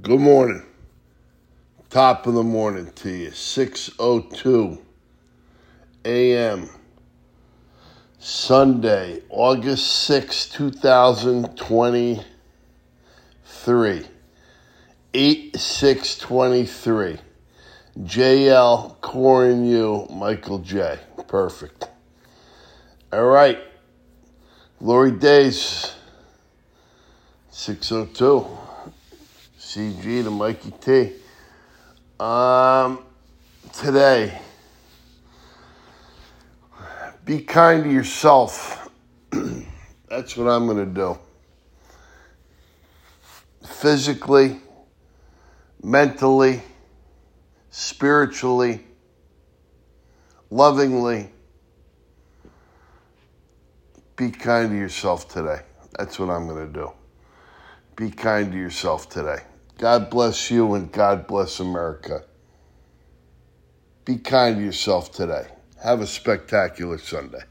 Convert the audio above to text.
Good morning. Top of the morning to you. 6:02 a.m. Sunday, August 6, 2023. 8 6 23. JL Corin U, Michael J. Perfect. All right. Glory Days. 602. CG to Mikey T. Um, today, be kind to yourself. That's what I'm going to do. Physically, mentally, spiritually, lovingly. Be kind to yourself today. That's what I'm going to do. Be kind to yourself today. God bless you and God bless America. Be kind to yourself today. Have a spectacular Sunday.